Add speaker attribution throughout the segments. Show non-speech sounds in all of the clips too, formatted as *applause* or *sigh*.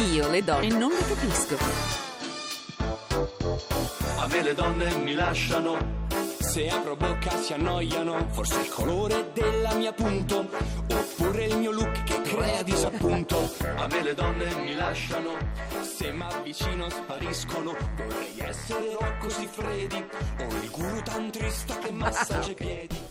Speaker 1: Io le donne non le capisco.
Speaker 2: A me le donne mi lasciano.
Speaker 3: Se apro bocca si annoiano, forse il colore della mia punto, oppure il mio look che crea disappunto.
Speaker 2: A me le donne mi lasciano.
Speaker 3: Se mi avvicino spariscono, vorrei essere Rocco Siffredi, o il guru tantrista che massaggia i piedi.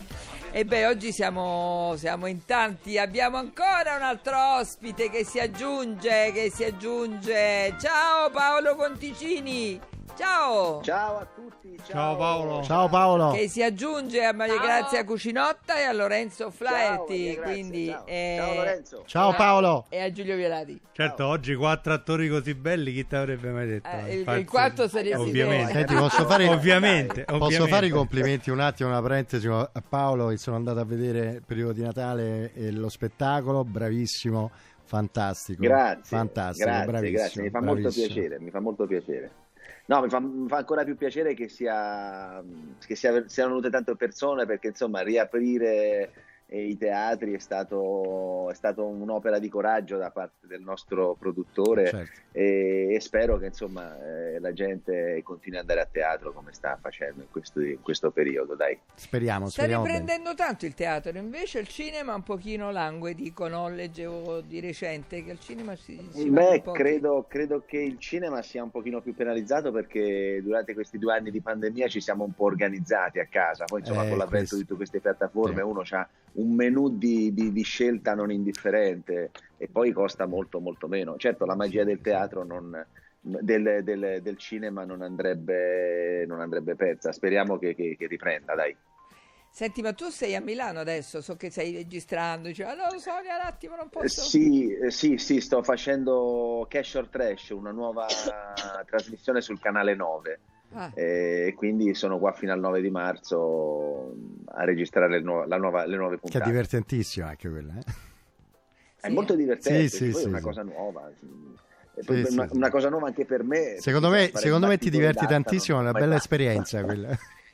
Speaker 4: E beh, oggi siamo, siamo in tanti, abbiamo ancora un altro ospite che si aggiunge, che si aggiunge. Ciao Paolo Conticini! Ciao!
Speaker 5: Ciao a tutti, ciao,
Speaker 6: Ciao Paolo.
Speaker 7: Ciao Paolo.
Speaker 4: Che si aggiunge a Maria Grazia Cucinotta e a Lorenzo Flaherty,
Speaker 5: Grazia,
Speaker 4: quindi
Speaker 5: ciao.
Speaker 4: eh,
Speaker 5: Ciao Lorenzo.
Speaker 7: Ciao Paolo.
Speaker 4: e a Giulio Violati.
Speaker 6: Certo, oggi quattro attori così belli, chi ti avrebbe mai detto?
Speaker 4: Eh, il- il quarto saresti
Speaker 6: Ovviamente.
Speaker 4: te.
Speaker 7: Senti, posso fare,
Speaker 6: Ovviamente,
Speaker 7: posso
Speaker 6: ovviamente.
Speaker 7: fare i complimenti un attimo, una parentesi a Paolo che sono andato a vedere il periodo di Natale e lo spettacolo, bravissimo, fantastico.
Speaker 5: Grazie,
Speaker 7: fantastico,
Speaker 5: grazie,
Speaker 7: bravissimo.
Speaker 5: grazie, mi fa molto
Speaker 7: bravissimo.
Speaker 5: piacere, mi fa molto piacere. No, mi fa, mi fa ancora più piacere che, sia, che sia- siano venute tante persone perché insomma riaprire eh, i teatri è stato, è stato un'opera di coraggio da parte del nostro produttore
Speaker 7: Certo.
Speaker 5: e, e spero che insomma eh, la gente continui ad andare a teatro come sta facendo in questo, in questo periodo, dai.
Speaker 7: Speriamo,
Speaker 4: Sta
Speaker 7: speriamo bene.
Speaker 4: riprendendo tanto il teatro, invece il cinema un pochino langue, dicono, leggevo di recente che al cinema si, si
Speaker 5: Beh,
Speaker 4: un po'
Speaker 5: credo, credo che il cinema sia un pochino più penalizzato perché durante questi due anni di pandemia ci siamo un po' organizzati a casa. Poi, insomma,
Speaker 7: Eh,
Speaker 5: con l'avvento
Speaker 7: questo.
Speaker 5: di tutte queste piattaforme,
Speaker 7: Sì.
Speaker 5: uno ha un menù di, di- di scelta non indifferente e poi costa molto, molto meno. Certo, la magia del teatro non. Del, del- del cinema non andrebbe, non andrebbe persa. Speriamo che, che- che riprenda, dai.
Speaker 4: Senti, ma tu sei a Milano adesso, so che stai registrando, dici, allora Sonia un attimo non
Speaker 5: Eh,
Speaker 4: posso...
Speaker 5: Sì, eh, sì, sì, sto facendo Cash or Trash, una nuova *coughs* trasmissione sul canale 9.
Speaker 4: Ah,
Speaker 5: E quindi sono qua fino al 9 di marzo mm, a registrare le, nu- la nuova- le nuove
Speaker 7: Che è
Speaker 5: puntate.
Speaker 7: divertentissimo anche quella. eh.
Speaker 5: È
Speaker 4: sì.
Speaker 5: molto divertente,
Speaker 7: Sì, sì,
Speaker 5: poi è una
Speaker 7: sì.
Speaker 5: cosa nuova. una,
Speaker 7: sì.
Speaker 5: una cosa nuova anche per me.
Speaker 7: Secondo me, secondo me ti diverti tantissimo, è una bella esperienza quella. *laughs*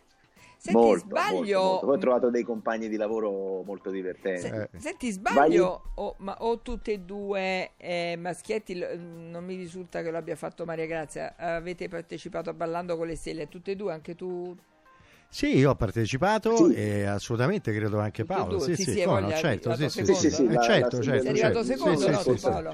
Speaker 4: Senti,
Speaker 5: molto,
Speaker 4: sbaglio...
Speaker 5: molto, molto. Poi ho trovato dei compagni di lavoro molto divertenti.
Speaker 4: Se-
Speaker 7: Eh.
Speaker 4: Senti, sbaglio o, ma, o tutte e due eh, maschietti, lo- non mi risulta che lo abbia fatto Maria Grazia, avete partecipato a Ballando con le Stelle, tutte e due, anche tu?
Speaker 7: Sì, io ho partecipato
Speaker 5: Sì.
Speaker 7: e assolutamente credo anche Paolo. Sì,
Speaker 4: sì,
Speaker 7: sì,
Speaker 4: sì,
Speaker 7: no,
Speaker 4: è
Speaker 7: certo, sì, sì,
Speaker 5: Sì,
Speaker 7: sì,
Speaker 5: sì, sì, la-
Speaker 7: certo,
Speaker 5: la-
Speaker 7: certo,
Speaker 4: Sei arrivato
Speaker 7: certo.
Speaker 4: secondo,
Speaker 7: Sì,
Speaker 4: no,
Speaker 7: sì.
Speaker 4: Paolo?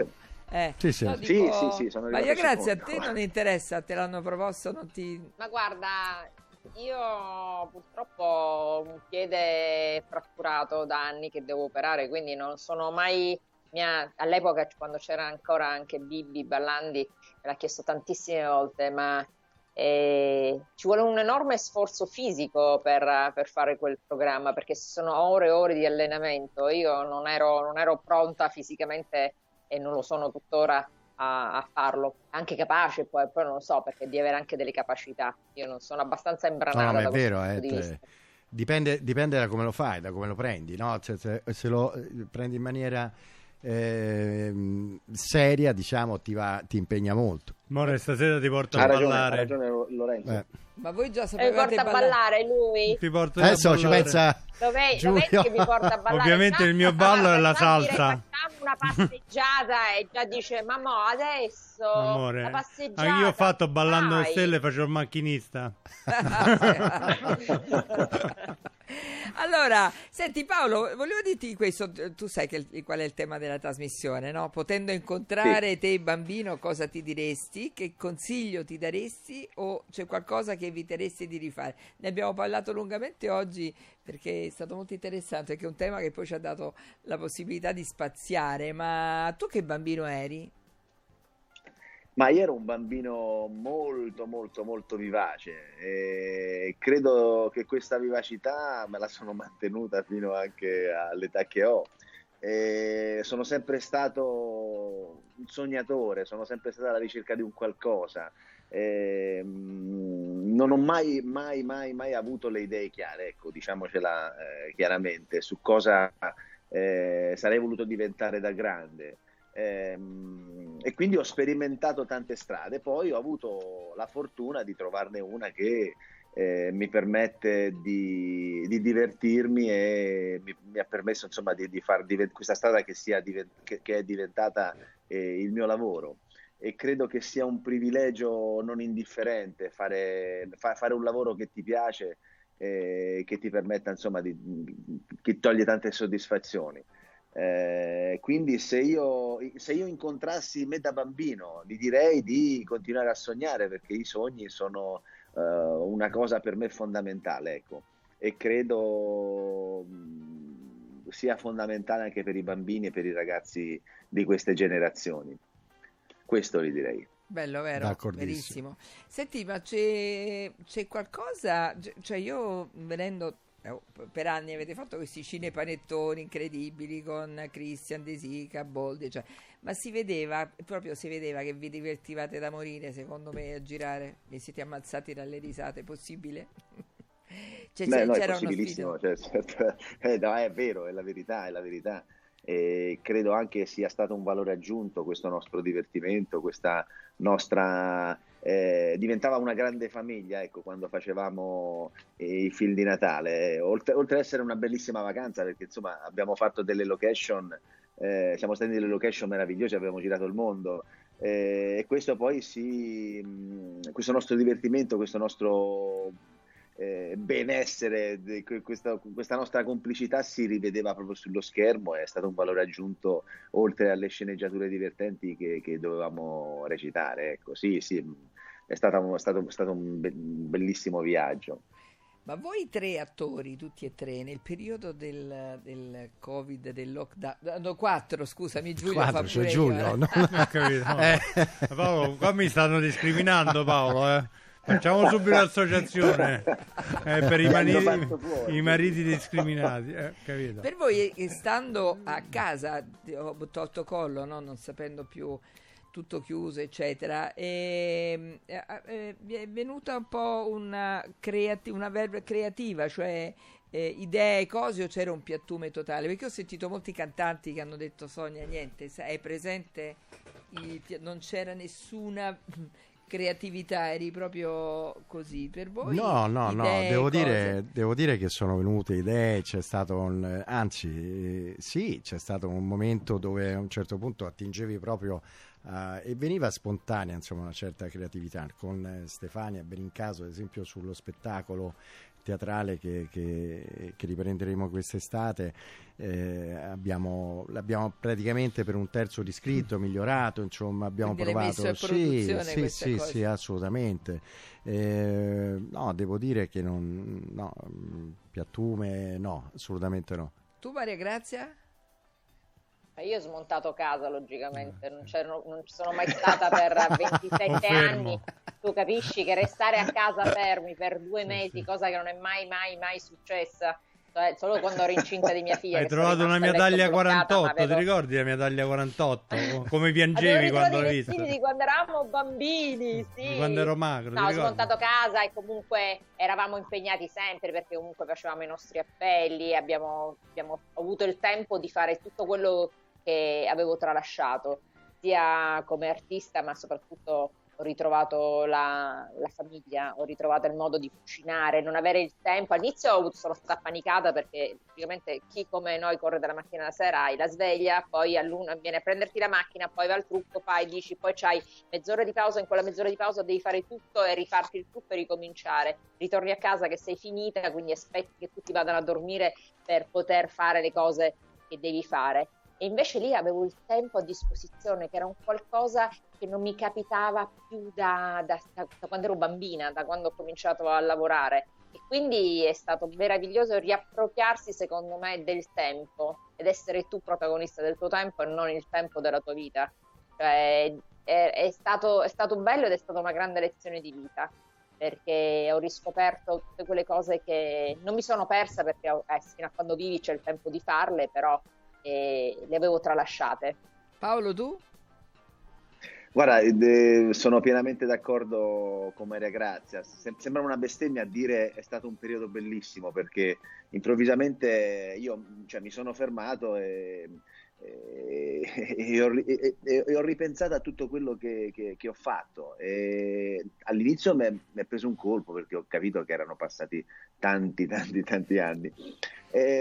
Speaker 4: Eh.
Speaker 7: Sì, sì.
Speaker 4: No,
Speaker 5: Sì,
Speaker 4: dico,
Speaker 5: sì, sì, sono
Speaker 4: Maria Grazia, a te non interessa, te l'hanno proposto, non ti...
Speaker 8: Ma guarda, io purtroppo ho un piede fratturato da anni che devo operare, quindi non sono mai. mi ha- all'epoca, quando c'era ancora anche Bibi Ballandi, me l'ha chiesto tantissime volte, ma eh, ci vuole un enorme sforzo fisico per, per fare quel programma, perché sono ore e ore di allenamento. Io non ero, non ero pronta fisicamente e non lo sono tuttora a, a farlo, anche capace poi, poi non lo so perché devi avere anche delle capacità. Io non sono abbastanza
Speaker 7: No,
Speaker 8: imbranata
Speaker 7: no, ma
Speaker 8: da
Speaker 7: è vero, eh,
Speaker 8: di
Speaker 7: cioè, dipende, dipende da come lo fai, da come lo prendi, no? Cioè, se, se lo eh, prendi in maniera ehm, seria, diciamo, ti, va, ti impegna molto.
Speaker 6: More, stasera ti porto
Speaker 5: Ha
Speaker 6: a
Speaker 5: ragione, ha
Speaker 6: ballare.
Speaker 5: ragione Lorenzo.
Speaker 7: Eh.
Speaker 4: Ma voi già
Speaker 8: E mi
Speaker 4: sapevate
Speaker 8: porta a ballare lui?
Speaker 6: Ti porto a
Speaker 7: Adesso ci pensa
Speaker 8: Dov'è,
Speaker 7: Giulio.
Speaker 8: dov'è che mi porta a ballare?
Speaker 6: Ovviamente il mio ballo è la salsa.
Speaker 8: Una passeggiata e già dice, mamma adesso
Speaker 6: Amore,
Speaker 8: la passeggiata.
Speaker 6: anche io ho fatto ballando le
Speaker 8: dai."
Speaker 6: stelle, facevo il macchinista. *laughs*
Speaker 4: Allora, senti Paolo, volevo dirti questo, tu sai che qual è il tema della trasmissione, no? Potendo incontrare te bambino, cosa ti diresti? Che consiglio ti daresti o c'è qualcosa che eviteresti di rifare? Ne abbiamo parlato lungamente oggi perché è stato molto interessante, perché è un tema che poi ci ha dato la possibilità di spaziare, ma tu che bambino eri?
Speaker 5: Ma io ero un bambino molto, molto, molto vivace e credo che questa vivacità me la sono mantenuta fino anche all'età che ho. E sono sempre stato un sognatore, sono sempre stato alla ricerca di un qualcosa. E, mm, non ho mai, mai, mai, mai avuto le idee chiare, ecco, diciamocela eh, chiaramente, su cosa eh, sarei voluto diventare da grande. Ehm, e quindi ho sperimentato tante strade, poi ho avuto la fortuna di trovarne una che eh, mi permette di, di divertirmi e mi, mi ha permesso insomma di, di far divent- questa strada che, sia divent- che, che è diventata eh, il mio lavoro. E credo che sia un privilegio non indifferente fare, fa- fare un lavoro che ti piace e che ti permetta, insomma, di, che toglie tante soddisfazioni. Eh, quindi se io, se io incontrassi me da bambino, gli direi di continuare a sognare perché i sogni sono uh, una cosa per me fondamentale, ecco. E credo mh, sia fondamentale anche per i bambini e per i ragazzi di queste generazioni. Questo gli direi.
Speaker 4: Bello, vero? Verissimo. Senti, ma c'è, c'è qualcosa, cioè io venendo eh, per anni avete fatto questi cinepanettoni incredibili con Christian De Sica, Boldi, cioè, ma si vedeva, proprio si vedeva che vi divertivate da morire, secondo me, a girare, vi siete ammazzati dalle risate, possibile? *laughs*
Speaker 5: cioè, Beh, no, è possibilissimo, cioè, certo, *laughs* eh, no, è vero, è la verità, è la verità e credo anche sia stato un valore aggiunto questo nostro divertimento, questa nostra... Eh, diventava una grande famiglia ecco, quando facevamo i film di Natale, oltre, oltre ad essere una bellissima vacanza perché insomma abbiamo fatto delle location, eh, siamo stati delle location meravigliose, abbiamo girato il mondo. Eh, e questo poi si, questo nostro divertimento, questo nostro eh, benessere, questa, questa, nostra complicità si rivedeva proprio sullo schermo, è stato un valore aggiunto oltre alle sceneggiature divertenti che, che dovevamo recitare. Ecco, sì, sì, è, stata, è stato, è stato un, be- bellissimo viaggio.
Speaker 4: Ma voi tre attori, tutti e tre, nel periodo del, del Covid, del lockdown, no, quattro, scusami Giulio,
Speaker 7: quattro,
Speaker 4: c'è
Speaker 7: Giulio,
Speaker 4: io, eh.
Speaker 6: no, *laughs* non ho capito. No. Eh. Paolo, qua mi stanno discriminando Paolo, eh. Facciamo subito l'associazione *laughs* eh, per i mariti, i mariti discriminati. Eh,
Speaker 4: per voi, eh, stando a casa, ho tolto collo, no? non sapendo più tutto chiuso, eccetera, e, eh, eh, è venuta un po' una, creati- una verba creativa, cioè eh, idee, cose o c'era un piattume totale? Perché ho sentito molti cantanti che hanno detto Sonia, niente, è presente, il, non c'era nessuna creatività, eri proprio così per voi?
Speaker 7: No, no, idee, no, devo dire, devo dire, che sono venute idee, c'è stato un, anzi eh, sì, c'è stato un momento dove a un certo punto attingevi proprio uh, e veniva spontanea insomma una certa creatività con eh, Stefania Berincaso ad esempio sullo spettacolo teatrale che, che, che riprenderemo quest'estate eh, abbiamo, l'abbiamo praticamente per un terzo di scritto migliorato insomma abbiamo
Speaker 4: Quindi
Speaker 7: provato
Speaker 4: sì
Speaker 7: sì sì, sì assolutamente. Eh, no devo dire che non no, piattume no assolutamente no.
Speaker 4: Tu Maria Grazia?
Speaker 8: Io ho smontato casa, logicamente, non, non ci sono mai stata per *laughs* 27 anni. Tu capisci che restare a casa *laughs* fermi per due mesi, cosa che non è mai, mai, mai successa, cioè, solo quando ero incinta di mia figlia.
Speaker 6: Hai trovato una mia taglia 48, avevo... ti ricordi la mia taglia 48? Come piangevi quando l'hai vista?
Speaker 8: di quando eravamo bambini, sì.
Speaker 6: Quando ero magro.
Speaker 8: No, ho smontato casa e comunque eravamo impegnati sempre perché comunque facevamo i nostri appelli, abbiamo, abbiamo avuto il tempo di fare tutto quello che avevo tralasciato, sia come artista, ma soprattutto ho ritrovato la, la, famiglia, ho ritrovato il modo di cucinare, non avere il tempo. All'inizio sono stata panicata perché praticamente chi come noi corre dalla mattina alla sera hai la sveglia, poi all'una viene a prenderti la macchina, poi va al trucco, fai, dici, poi c'hai mezz'ora di pausa, in quella mezz'ora di pausa devi fare tutto e rifarti il trucco e ricominciare. Ritorni a casa che sei finita, quindi aspetti che tutti vadano a dormire per poter fare le cose che devi fare e invece lì avevo il tempo a disposizione, che era un qualcosa che non mi capitava più da, da, da, da quando ero bambina, da quando ho cominciato a lavorare. E quindi è stato meraviglioso riappropriarsi, secondo me, del tempo ed essere tu protagonista del tuo tempo e non il tempo della tua vita. Cioè, è, è, stato, è stato bello ed è stata una grande lezione di vita perché ho riscoperto tutte quelle cose che non mi sono persa perché eh, fino a quando vivi c'è il tempo di farle, però e le avevo tralasciate.
Speaker 4: Paolo, tu?
Speaker 5: Guarda, sono pienamente d'accordo con Maria Grazia. Sembra una bestemmia dire è stato un periodo bellissimo perché improvvisamente io cioè, mi sono fermato e, *laughs* e, e, ho, e, e, ho, ripensato a tutto quello che, che, che ho fatto. all'inizio mi è preso un colpo perché ho capito che erano passati tanti, *laughs* tanti, tanti anni.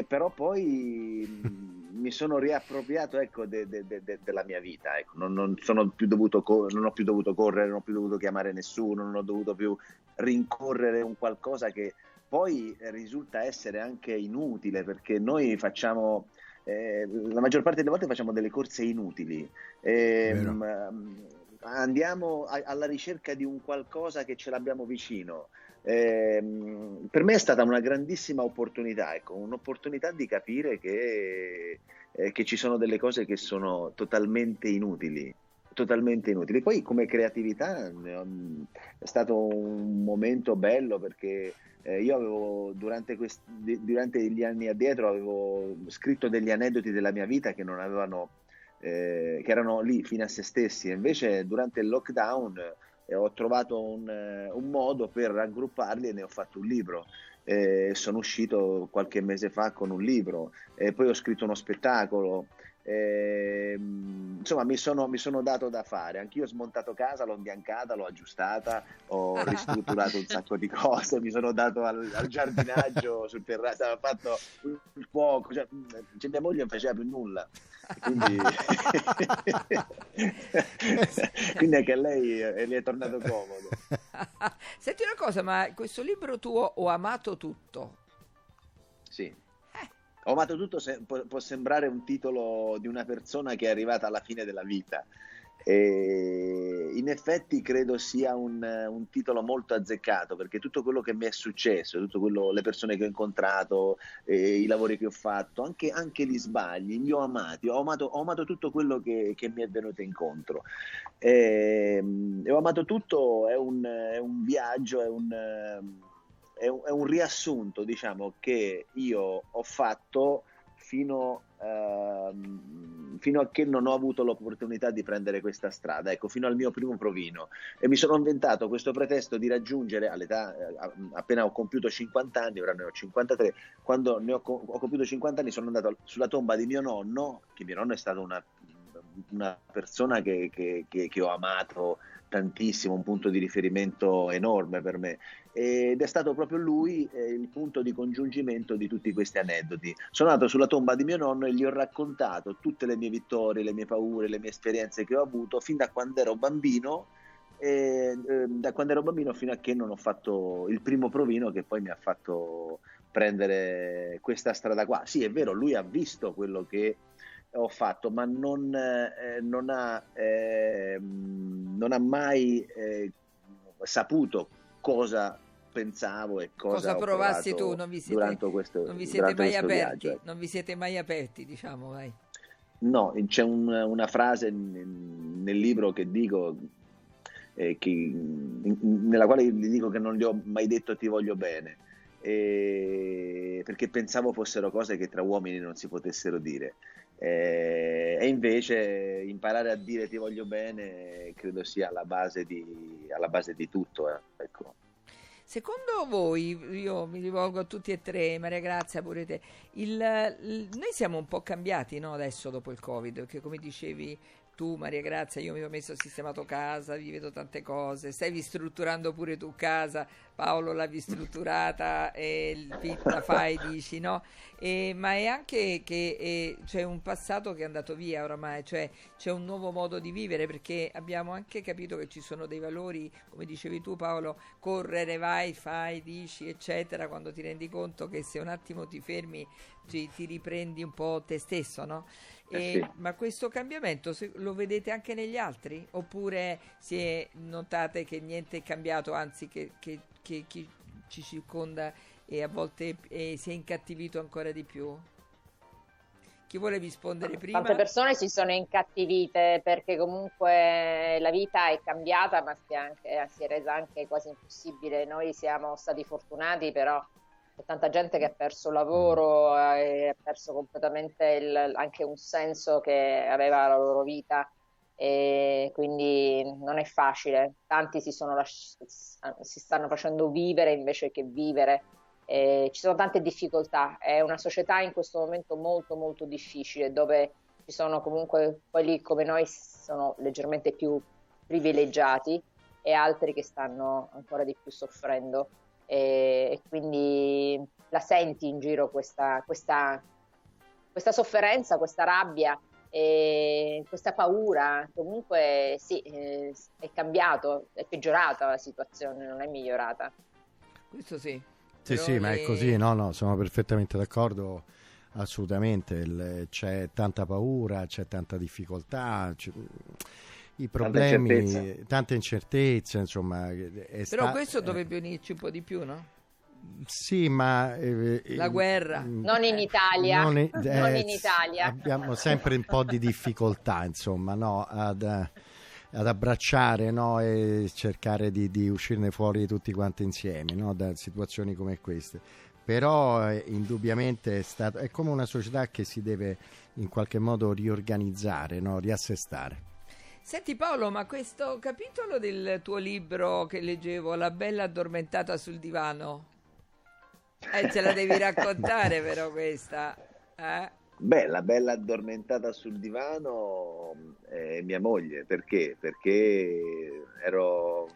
Speaker 5: però poi *laughs* mi sono riappropriato ecco, de, de, de, della mia vita. Ecco. Non, non, più dovuto, non ho più dovuto correre, non ho più dovuto chiamare nessuno, non ho dovuto più rincorrere un qualcosa che poi risulta essere anche inutile perché noi facciamo eh, la maggior parte delle volte facciamo delle corse inutili. Eh, andiamo a, alla ricerca di un qualcosa che ce l'abbiamo vicino. Eh, per me è stata una grandissima opportunità, ecco, un'opportunità di capire che, eh, che ci sono delle cose che sono totalmente inutili totalmente inutili. Poi come creatività è stato un momento bello perché eh, io avevo durante, questi, durante, gli anni addietro avevo scritto degli aneddoti della mia vita che non avevano eh, che erano lì fino a se stessi. E invece durante il lockdown eh, ho trovato un, eh, un, modo per raggrupparli e ne ho fatto un libro. Sono uscito qualche mese fa con un libro. Poi ho scritto uno spettacolo eh, insomma, mi sono, mi sono, dato da fare. Anch'io ho smontato casa, l'ho imbiancata, l'ho aggiustata, ho *laughs* ristrutturato un sacco di cose, mi sono dato al, al giardinaggio sul terrazzo, ho fatto il cuoco. Cioè, cioè, mia moglie non faceva più nulla. Quindi, *laughs* quindi anche a lei le è tornato comodo. *laughs*
Speaker 4: Senti una cosa, ma questo libro tuo Ho amato tutto.
Speaker 5: Ho amato tutto se, può, può, sembrare un titolo di una persona che è arrivata alla fine della vita. E in effetti credo sia un, un, titolo molto azzeccato perché tutto quello che mi è successo, tutte le persone che ho incontrato, eh, i lavori che ho fatto, anche, anche, gli sbagli, li ho amati, ho amato, ho amato tutto quello che, che, mi è venuto incontro. E, e ho amato tutto, è un, è un viaggio, è un è un, è un riassunto diciamo, che io ho fatto fino, ehm, fino, a che non ho avuto l'opportunità di prendere questa strada, ecco, fino al mio primo provino. E mi sono inventato questo pretesto di raggiungere all'età, eh, appena ho compiuto 50 anni, ora ne ho 53, quando ne ho, ho compiuto 50 anni sono andato sulla tomba di mio nonno, che mio nonno è stato una, una persona che, che, che, che ho amato tantissimo, un punto di riferimento enorme per me ed è stato proprio lui eh, il punto di congiungimento di tutti questi aneddoti. Sono andato sulla tomba di mio nonno e gli ho raccontato tutte le mie vittorie, le mie paure, le mie esperienze che ho avuto fin da quando ero bambino e, eh, da quando ero bambino fino a che non ho fatto il primo provino che poi mi ha fatto prendere questa strada qua. Sì, è vero, lui ha visto quello che ho fatto, ma non, eh, non, ha, eh, non ha, mai eh, saputo cosa pensavo e cosa,
Speaker 4: cosa provassi tu, non vi siete, questo, non vi siete mai aperti, viaggio. non vi siete mai aperti, diciamo, vai.
Speaker 5: No, c'è un, una frase nel libro che dico, eh, che, nella quale gli dico che non gli ho mai detto ti voglio bene, eh, perché pensavo fossero cose che tra uomini non si potessero dire. Eh, e invece imparare a dire ti voglio bene credo sia alla base di, alla base di tutto. Eh. Ecco.
Speaker 4: Secondo voi, io mi rivolgo a tutti e tre, Maria Grazia pure te, il, il, noi siamo un po' cambiati no, adesso dopo il Covid, perché come dicevi tu Maria Grazia, io mi ho messo, sistemato casa, vi vedo tante cose, stai ristrutturando pure tu casa, Paolo l'ha ristrutturata e la fai, dici no? E, ma è anche che e, c'è un passato che è andato via oramai, cioè c'è un nuovo modo di vivere perché abbiamo anche capito che ci sono dei valori, come dicevi tu Paolo, correre, vai, fai, dici, eccetera, quando ti rendi conto che se un attimo ti fermi ti, ti riprendi un po' te stesso, no? Eh, sì. Ma questo cambiamento lo vedete anche negli altri? Oppure si è notate che niente è cambiato, anzi che, che, che chi ci circonda e a volte eh, si è incattivito ancora di più? Chi vuole rispondere prima?
Speaker 8: Tante persone si sono incattivite perché comunque la vita è cambiata ma si è, anche, si è resa anche quasi impossibile. Noi siamo stati fortunati però c'è tanta gente che ha perso lasciato mm. e ha perso completamente il, anche un senso che aveva la loro vita e quindi non è facile. Tanti si, lasci- si stanno facendo vivere invece che vivere. E ci sono tante difficoltà, è una società in questo momento molto molto difficile dove ci ci sono comunque quelli come noi sono leggermente più privilegiati e altri che stanno ancora di più soffrendo e, e quindi la senti in giro questa, questa, questa sofferenza, questa rabbia e questa paura. Comunque sì, eh, è cambiato, è peggiorata la situazione, non è migliorata.
Speaker 4: Questo sì.
Speaker 7: Sì,
Speaker 4: Però
Speaker 7: sì, ma è così, no, no, sono perfettamente d'accordo, assolutamente, Il- c'è tanta paura, c'è tanta difficoltà, c- i problemi,
Speaker 5: incertezza.
Speaker 7: tante incertezze, insomma. è
Speaker 4: Però
Speaker 7: sta-
Speaker 4: questo
Speaker 7: eh,
Speaker 4: dovrebbe unirci un po' di più, no?
Speaker 7: Sì, ma... eh,
Speaker 4: La
Speaker 7: eh,
Speaker 4: guerra.
Speaker 7: mm,
Speaker 8: Non in Italia,
Speaker 7: non, *laughs*
Speaker 8: non,
Speaker 7: è- eh,
Speaker 8: in Italia.
Speaker 7: Abbiamo sempre un po' di difficoltà, insomma, no, ad, eh, ad abbracciare no, e cercare di, di uscirne fuori tutti quanti insieme no, da situazioni come queste. Però eh, indubbiamente è, stato, è come una società che si deve in qualche modo riorganizzare, no, riassestare.
Speaker 4: Senti Paolo, ma questo capitolo del tuo libro che leggevo, La bella addormentata sul divano, eh, ce la devi raccontare però questa, eh?
Speaker 5: Beh, la bella addormentata sul divano è mia moglie, perché? Perché ero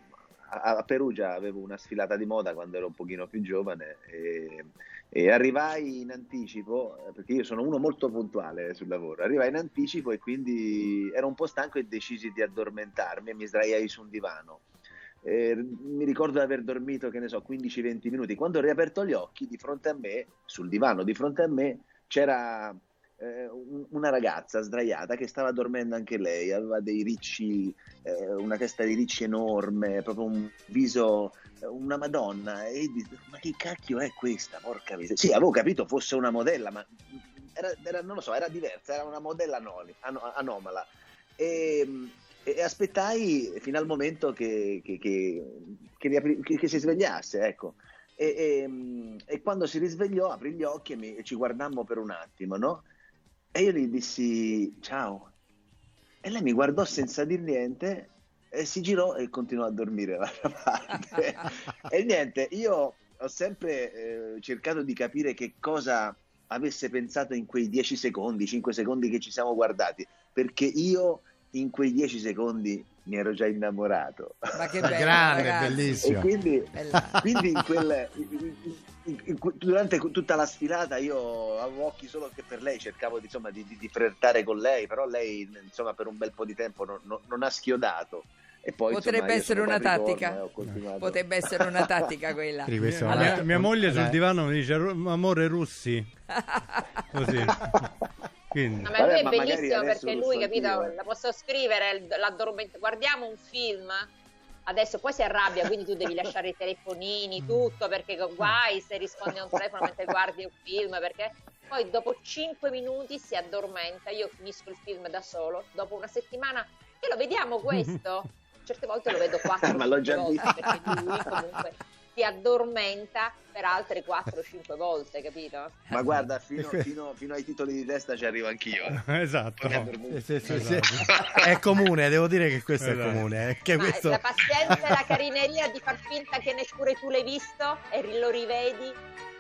Speaker 5: a a Perugia, avevo una sfilata di moda quando ero un pochino più giovane e, e arrivai in anticipo, eh, perché io sono uno molto puntuale sul lavoro, arrivai in anticipo e quindi ero un po' stanco e decisi di addormentarmi e mi sdraiai su un divano. Eh, mi ricordo di aver dormito, che ne so, 15-20 minuti. Quando ho riaperto gli occhi, di fronte a me, sul divano di fronte a me, c'era eh, un- una ragazza sdraiata che stava dormendo anche lei, aveva dei ricci, eh, una testa di ricci enorme, proprio un viso, eh, una madonna. E dico, ma che cacchio è questa? Porca miseria. Sì, avevo capito fosse una modella, ma era, era- non lo so, era diversa, era una modella anomala. E, e aspettai fino al momento che, che- che- che- che si svegliasse, ecco. E, e- e quando si risvegliò, aprì gli occhi e, mi- e ci guardammo per un attimo, no? E io gli dissi ciao. E lei mi guardò senza dir niente e si girò e continuò a dormire dall'altra parte. *laughs* e niente, io ho sempre eh, cercato di capire che cosa avesse pensato in quei 10 secondi, 5 secondi che ci siamo guardati, perché io in quei 10 secondi mi ero già innamorato.
Speaker 4: Ma che *laughs* bello,
Speaker 7: Grande,
Speaker 4: ragazzi.
Speaker 5: E
Speaker 7: bellissimo.
Speaker 5: quindi,
Speaker 4: Bella.
Speaker 5: quindi in quel- in- in- in- durante tutta la sfilata io avevo occhi solo che per lei, cercavo di, insomma, di, di- di flirtare con lei, però lei insomma, per un bel po' di tempo non, non- non ha schiodato. E poi,
Speaker 4: Potrebbe
Speaker 5: insomma,
Speaker 4: essere
Speaker 5: ritorno e continuato.
Speaker 4: Potrebbe essere una tattica quella.
Speaker 7: Quindi è
Speaker 6: Mia, mia- moglie sul
Speaker 7: eh,
Speaker 6: divano mi dice "Ru- amore russi. *laughs* Così. *laughs* Quindi.
Speaker 8: No, ma
Speaker 5: Vabbè,
Speaker 8: lui è
Speaker 5: ma
Speaker 8: bellissimo perché lui, capito,
Speaker 5: anch'io, eh.
Speaker 8: la posso scrivere, il- l'addorment- guardiamo un film, adesso poi si arrabbia, quindi tu devi *laughs* lasciare i telefonini, tutto, perché guai se rispondi a un telefono mentre guardi un film, perché poi dopo 5 minuti si addormenta, io finisco il film da solo, dopo una settimana, e lo vediamo *laughs* questo? Certe volte lo vedo *laughs* 4
Speaker 5: Ma l'ho già
Speaker 8: volte,
Speaker 5: visto.
Speaker 8: perché lui comunque si addormenta per altre 4-5 volte, capito?
Speaker 5: Ma guarda, fino, fino- fino ai titoli di testa ci arrivo anch'io. eh. *laughs*
Speaker 6: Esatto.
Speaker 5: Addormento.
Speaker 7: sì, sì, sì, sì. È comune, devo dire che questo
Speaker 6: Esatto.
Speaker 7: è comune. eh, che questo...
Speaker 8: la pazienza e la carineria di far finta che neppure tu l'hai visto e lo rivedi.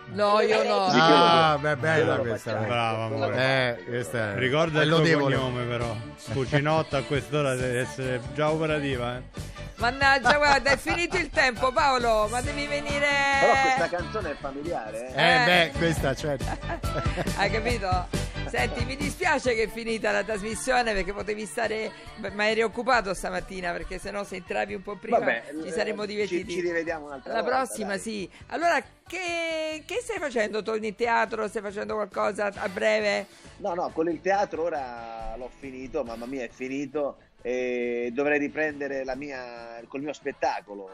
Speaker 4: No, io no.
Speaker 7: Ah, beh, bella questa.
Speaker 6: Brava, amore.
Speaker 7: Eh, questa è...
Speaker 6: Ricorda
Speaker 7: è
Speaker 6: il tuo cognome però. Cucinotta a quest'ora deve essere già operativa. Eh.
Speaker 4: Mannaggia, guarda, è finito il tempo, Paolo, ma devi venire.
Speaker 5: Però questa canzone è familiare, eh?
Speaker 7: Eh,
Speaker 4: Eh.
Speaker 7: beh, questa certo. *laughs*
Speaker 4: Hai capito? Senti, mi dispiace che è finita la trasmissione perché potevi stare. Ma eri occupato stamattina perché sennò se entravi un po' prima
Speaker 5: Vabbè,
Speaker 4: ci
Speaker 5: eh,
Speaker 4: saremmo
Speaker 5: ci-
Speaker 4: divertiti.
Speaker 5: Ci, rivediamo un'altra
Speaker 4: La
Speaker 5: volta,
Speaker 4: prossima,
Speaker 5: dai.
Speaker 4: sì. Allora, che, che stai facendo? Torni in teatro? Stai facendo qualcosa a breve?
Speaker 5: No, no, con il teatro ora l'ho finito, mamma mia, è finito e dovrei riprendere la mia, col mio spettacolo.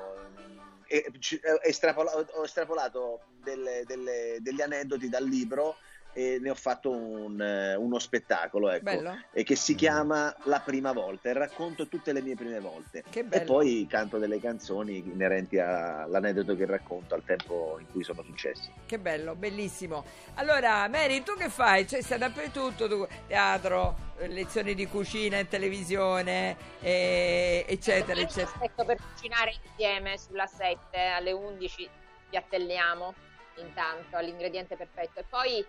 Speaker 5: E, ho estrapolato delle- delle- degli aneddoti dal libro e ne ho fatto un, eh, uno spettacolo, ecco,
Speaker 4: Bello?
Speaker 5: e che si chiama La prima volta e racconto tutte le mie prime volte.
Speaker 4: Che bello.
Speaker 5: E poi canto delle canzoni inerenti all'aneddoto che racconto, al tempo in cui sono successi.
Speaker 4: Che bello, bellissimo. Allora, Mary, tu che fai? Cioè, stai dappertutto, tu, teatro, lezioni di cucina in televisione, eh, eccetera, eccetera.
Speaker 8: aspetto per cucinare insieme sulla 7 alle 11 piattelliamo intanto all'ingrediente perfetto e poi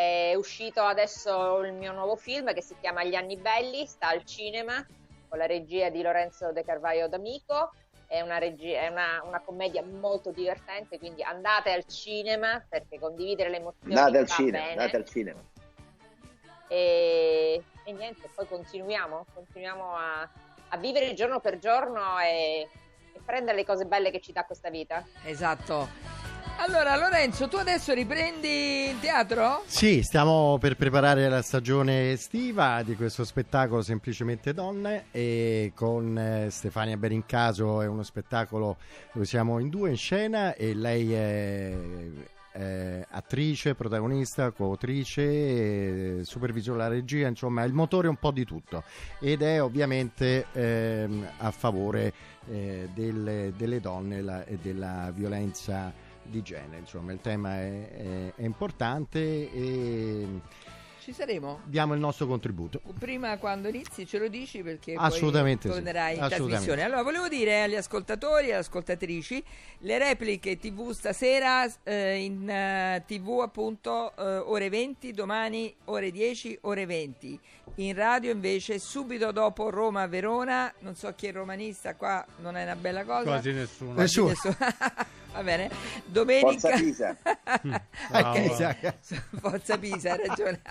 Speaker 8: È uscito adesso il mio nuovo film che si chiama Gli anni belli, sta al cinema con la regia di Lorenzo De Carvaio D'Amico. È, una, regia, è una, una, commedia molto divertente, quindi andate al cinema perché condividere le emozioni
Speaker 5: andate al cinema,
Speaker 8: bene.
Speaker 5: andate al cinema.
Speaker 8: E, e niente, poi continuiamo, continuiamo a, a, vivere il giorno per giorno e, e prendere le cose belle che ci dà questa vita.
Speaker 4: Esatto. Allora Lorenzo, tu adesso riprendi il teatro?
Speaker 7: Sì, stiamo per preparare la stagione estiva di questo spettacolo Semplicemente Donne e con eh, Stefania Berincaso è uno spettacolo dove siamo in due in scena e lei è, è attrice, protagonista, coautrice, supervisione la regia, insomma il motore un po' di tutto ed è ovviamente ehm, a favore eh, delle, delle, donne la, e della violenza di genere. Insomma, il tema è, è, è importante e
Speaker 4: ci saremo.
Speaker 7: Diamo il nostro contributo.
Speaker 4: Prima quando inizi ce lo dici perché
Speaker 7: Assolutamente
Speaker 4: poi tornerai
Speaker 7: sì.
Speaker 4: in trasmissione. Allora, volevo dire agli ascoltatori e alle ascoltatrici le repliche TV stasera eh, in uh, eh, TV appunto uh, ore 20, domani ore 10, ore 20. In radio invece subito dopo Roma-Verona, non so chi è romanista qua, non è una bella cosa.
Speaker 6: Quasi nessuno.
Speaker 7: Nessuno.
Speaker 4: nessuno. *laughs* Va bene. Domenica.
Speaker 5: Forza Pisa. *laughs*
Speaker 4: okay. *laughs* Forza Pisa, hai ragione. *laughs*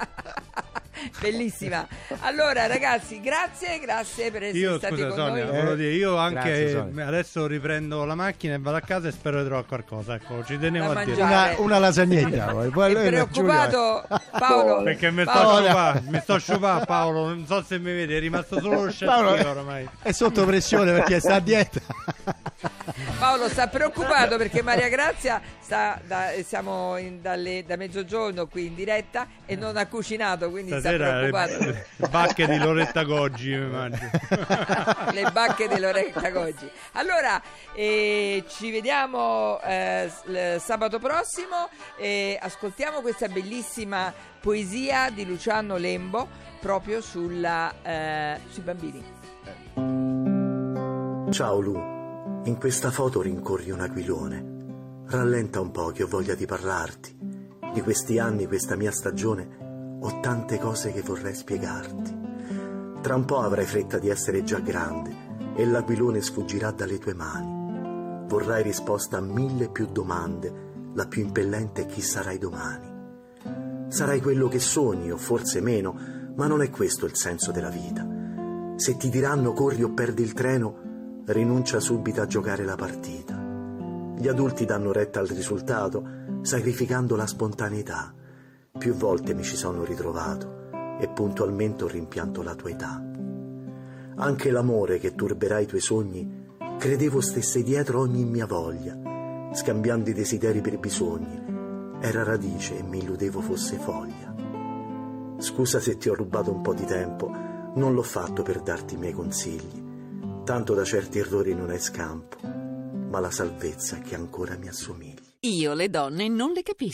Speaker 4: Bellissima. Allora, ragazzi, grazie, grazie per essere
Speaker 6: io,
Speaker 4: stati
Speaker 6: scusa,
Speaker 4: con
Speaker 6: Sonia,
Speaker 4: noi.
Speaker 6: Eh, dire, io anche
Speaker 7: grazie,
Speaker 6: adesso riprendo la macchina e vado a casa e spero di trovare qualcosa. Ecco, ci tenevo
Speaker 4: Da
Speaker 6: a dire.
Speaker 7: Una, una lasagnetta. poi
Speaker 4: È
Speaker 7: lui-
Speaker 4: preoccupato Paolo.
Speaker 6: Perché mi sto
Speaker 7: Paolo.
Speaker 6: sciupando, mi sto sciupando Paolo, non so se mi vedi, è rimasto solo lo scempio ormai.
Speaker 7: è sotto pressione perché sta a dieta.
Speaker 4: Paolo sta preoccupato perché Maria Grazia sta da, siamo in- dalle- da mezzogiorno qui in diretta e non ha cucinato, quindi sta
Speaker 6: Stasera
Speaker 4: preoccupato.
Speaker 6: le, le bacche di Loretta Goggi *laughs*
Speaker 4: le bacche di Loretta Goggi. Allora, eh, ci vediamo eh, sabato prossimo e ascoltiamo questa bellissima poesia di Luciano Lembo proprio sulla, eh, sui bambini.
Speaker 9: Ciao Lu, in questa foto rincorri un aquilone. Rallenta un po' che ho voglia di parlarti. Di questi anni, questa mia stagione, ho tante cose che vorrei spiegarti. Tra un po' avrai fretta di essere già grande e l'aquilone sfuggirà dalle tue mani. Vorrai risposta a mille più domande, la più impellente è chi sarai domani. Sarai quello che sogni o forse meno, ma non è questo il senso della vita. Se ti diranno corri o perdi il treno, rinuncia subito a giocare la partita. Gli adulti danno retta al risultato, sacrificando la spontaneità. Più volte mi ci sono ritrovato e puntualmente ho rimpianto la tua età. Anche l'amore che turberà i tuoi sogni, credevo stesse dietro ogni mia voglia, scambiando i desideri per bisogni. Era radice e mi illudevo fosse foglia. Scusa se ti ho rubato un po' di tempo, non l'ho fatto per darti i miei consigli. Tanto da certi errori non hai scampo, ma la salvezza che ancora mi assomigli.
Speaker 1: Io le donne non le capisco.